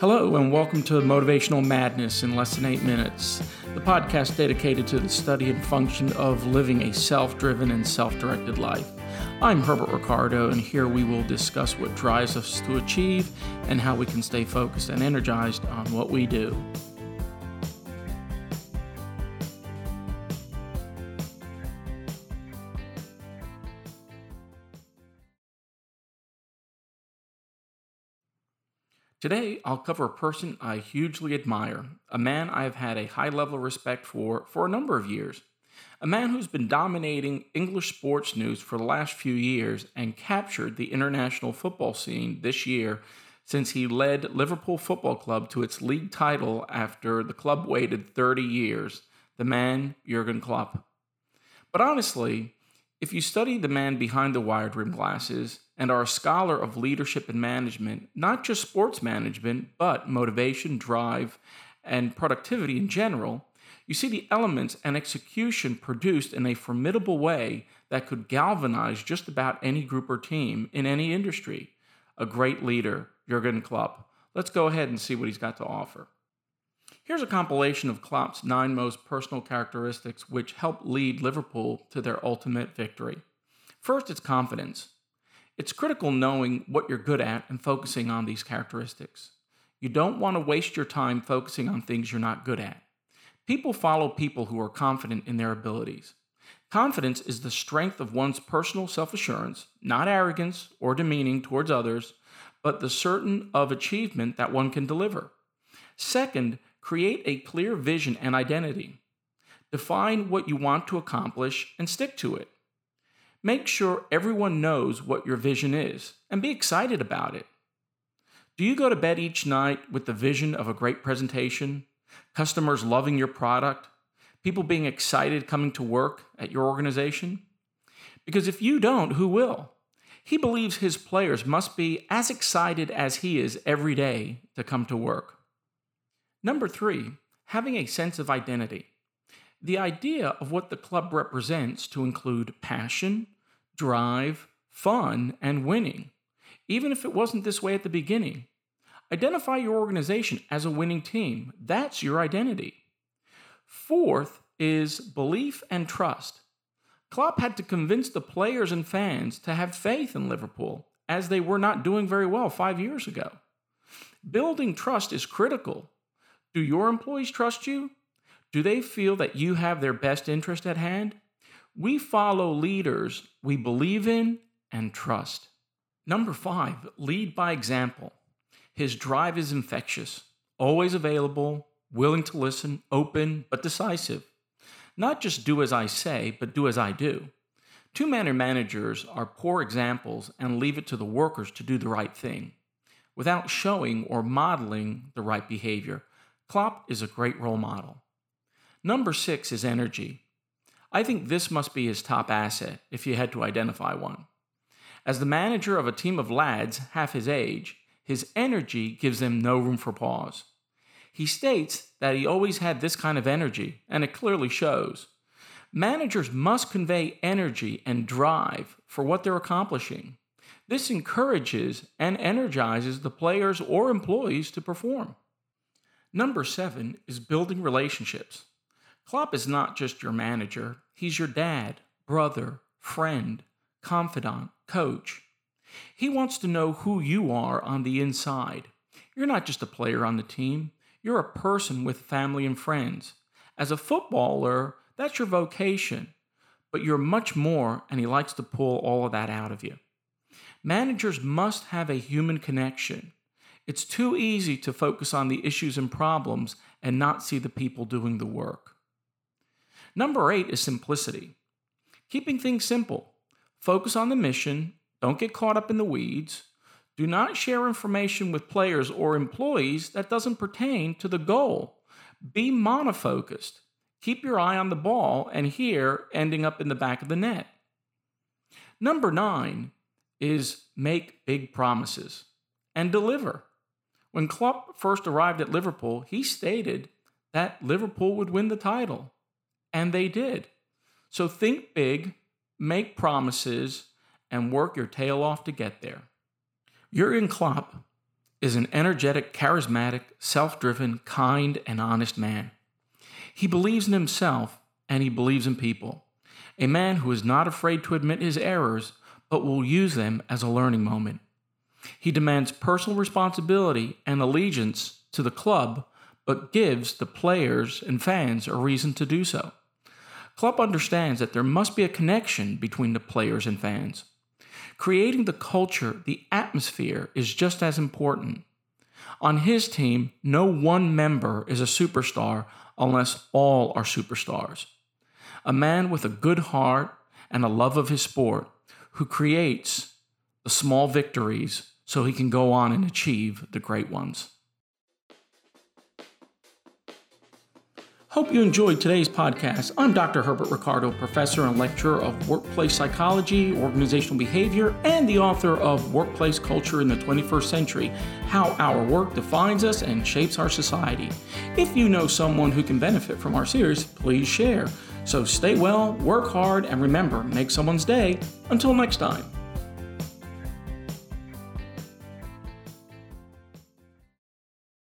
Hello, and welcome to Motivational Madness in Less Than Eight Minutes, the podcast dedicated to the study and function of living a self driven and self directed life. I'm Herbert Ricardo, and here we will discuss what drives us to achieve and how we can stay focused and energized on what we do. Today, I'll cover a person I hugely admire, a man I have had a high level of respect for for a number of years, a man who's been dominating English sports news for the last few years and captured the international football scene this year since he led Liverpool Football Club to its league title after the club waited 30 years, the man Jurgen Klopp. But honestly, if you study the man behind the wired rim glasses and are a scholar of leadership and management, not just sports management, but motivation, drive, and productivity in general, you see the elements and execution produced in a formidable way that could galvanize just about any group or team in any industry. A great leader, Jurgen Klopp. Let's go ahead and see what he's got to offer. Here's a compilation of Klopp's nine most personal characteristics which helped lead Liverpool to their ultimate victory. First, it's confidence. It's critical knowing what you're good at and focusing on these characteristics. You don't want to waste your time focusing on things you're not good at. People follow people who are confident in their abilities. Confidence is the strength of one's personal self assurance, not arrogance or demeaning towards others, but the certain of achievement that one can deliver. Second, Create a clear vision and identity. Define what you want to accomplish and stick to it. Make sure everyone knows what your vision is and be excited about it. Do you go to bed each night with the vision of a great presentation, customers loving your product, people being excited coming to work at your organization? Because if you don't, who will? He believes his players must be as excited as he is every day to come to work. Number three, having a sense of identity. The idea of what the club represents to include passion, drive, fun, and winning, even if it wasn't this way at the beginning. Identify your organization as a winning team. That's your identity. Fourth is belief and trust. Klopp had to convince the players and fans to have faith in Liverpool, as they were not doing very well five years ago. Building trust is critical do your employees trust you? Do they feel that you have their best interest at hand? We follow leaders we believe in and trust. Number five, lead by example. His drive is infectious, always available, willing to listen, open, but decisive. Not just do as I say, but do as I do. Two manner managers are poor examples and leave it to the workers to do the right thing without showing or modeling the right behavior. Klopp is a great role model. Number six is energy. I think this must be his top asset if you had to identify one. As the manager of a team of lads half his age, his energy gives them no room for pause. He states that he always had this kind of energy, and it clearly shows. Managers must convey energy and drive for what they're accomplishing. This encourages and energizes the players or employees to perform. Number seven is building relationships. Klopp is not just your manager, he's your dad, brother, friend, confidant, coach. He wants to know who you are on the inside. You're not just a player on the team, you're a person with family and friends. As a footballer, that's your vocation, but you're much more, and he likes to pull all of that out of you. Managers must have a human connection. It's too easy to focus on the issues and problems and not see the people doing the work. Number eight is simplicity. Keeping things simple. Focus on the mission, don't get caught up in the weeds. Do not share information with players or employees that doesn't pertain to the goal. Be monofocused. Keep your eye on the ball and here ending up in the back of the net. Number nine is make big promises and deliver. When Klopp first arrived at Liverpool, he stated that Liverpool would win the title, and they did. So think big, make promises, and work your tail off to get there. Jurgen Klopp is an energetic, charismatic, self driven, kind, and honest man. He believes in himself and he believes in people. A man who is not afraid to admit his errors, but will use them as a learning moment. He demands personal responsibility and allegiance to the club, but gives the players and fans a reason to do so. Klopp understands that there must be a connection between the players and fans. Creating the culture, the atmosphere, is just as important. On his team, no one member is a superstar unless all are superstars. A man with a good heart and a love of his sport who creates the small victories so he can go on and achieve the great ones. Hope you enjoyed today's podcast. I'm Dr. Herbert Ricardo, professor and lecturer of workplace psychology, organizational behavior, and the author of Workplace Culture in the 21st Century How Our Work Defines Us and Shapes Our Society. If you know someone who can benefit from our series, please share. So stay well, work hard, and remember, make someone's day. Until next time.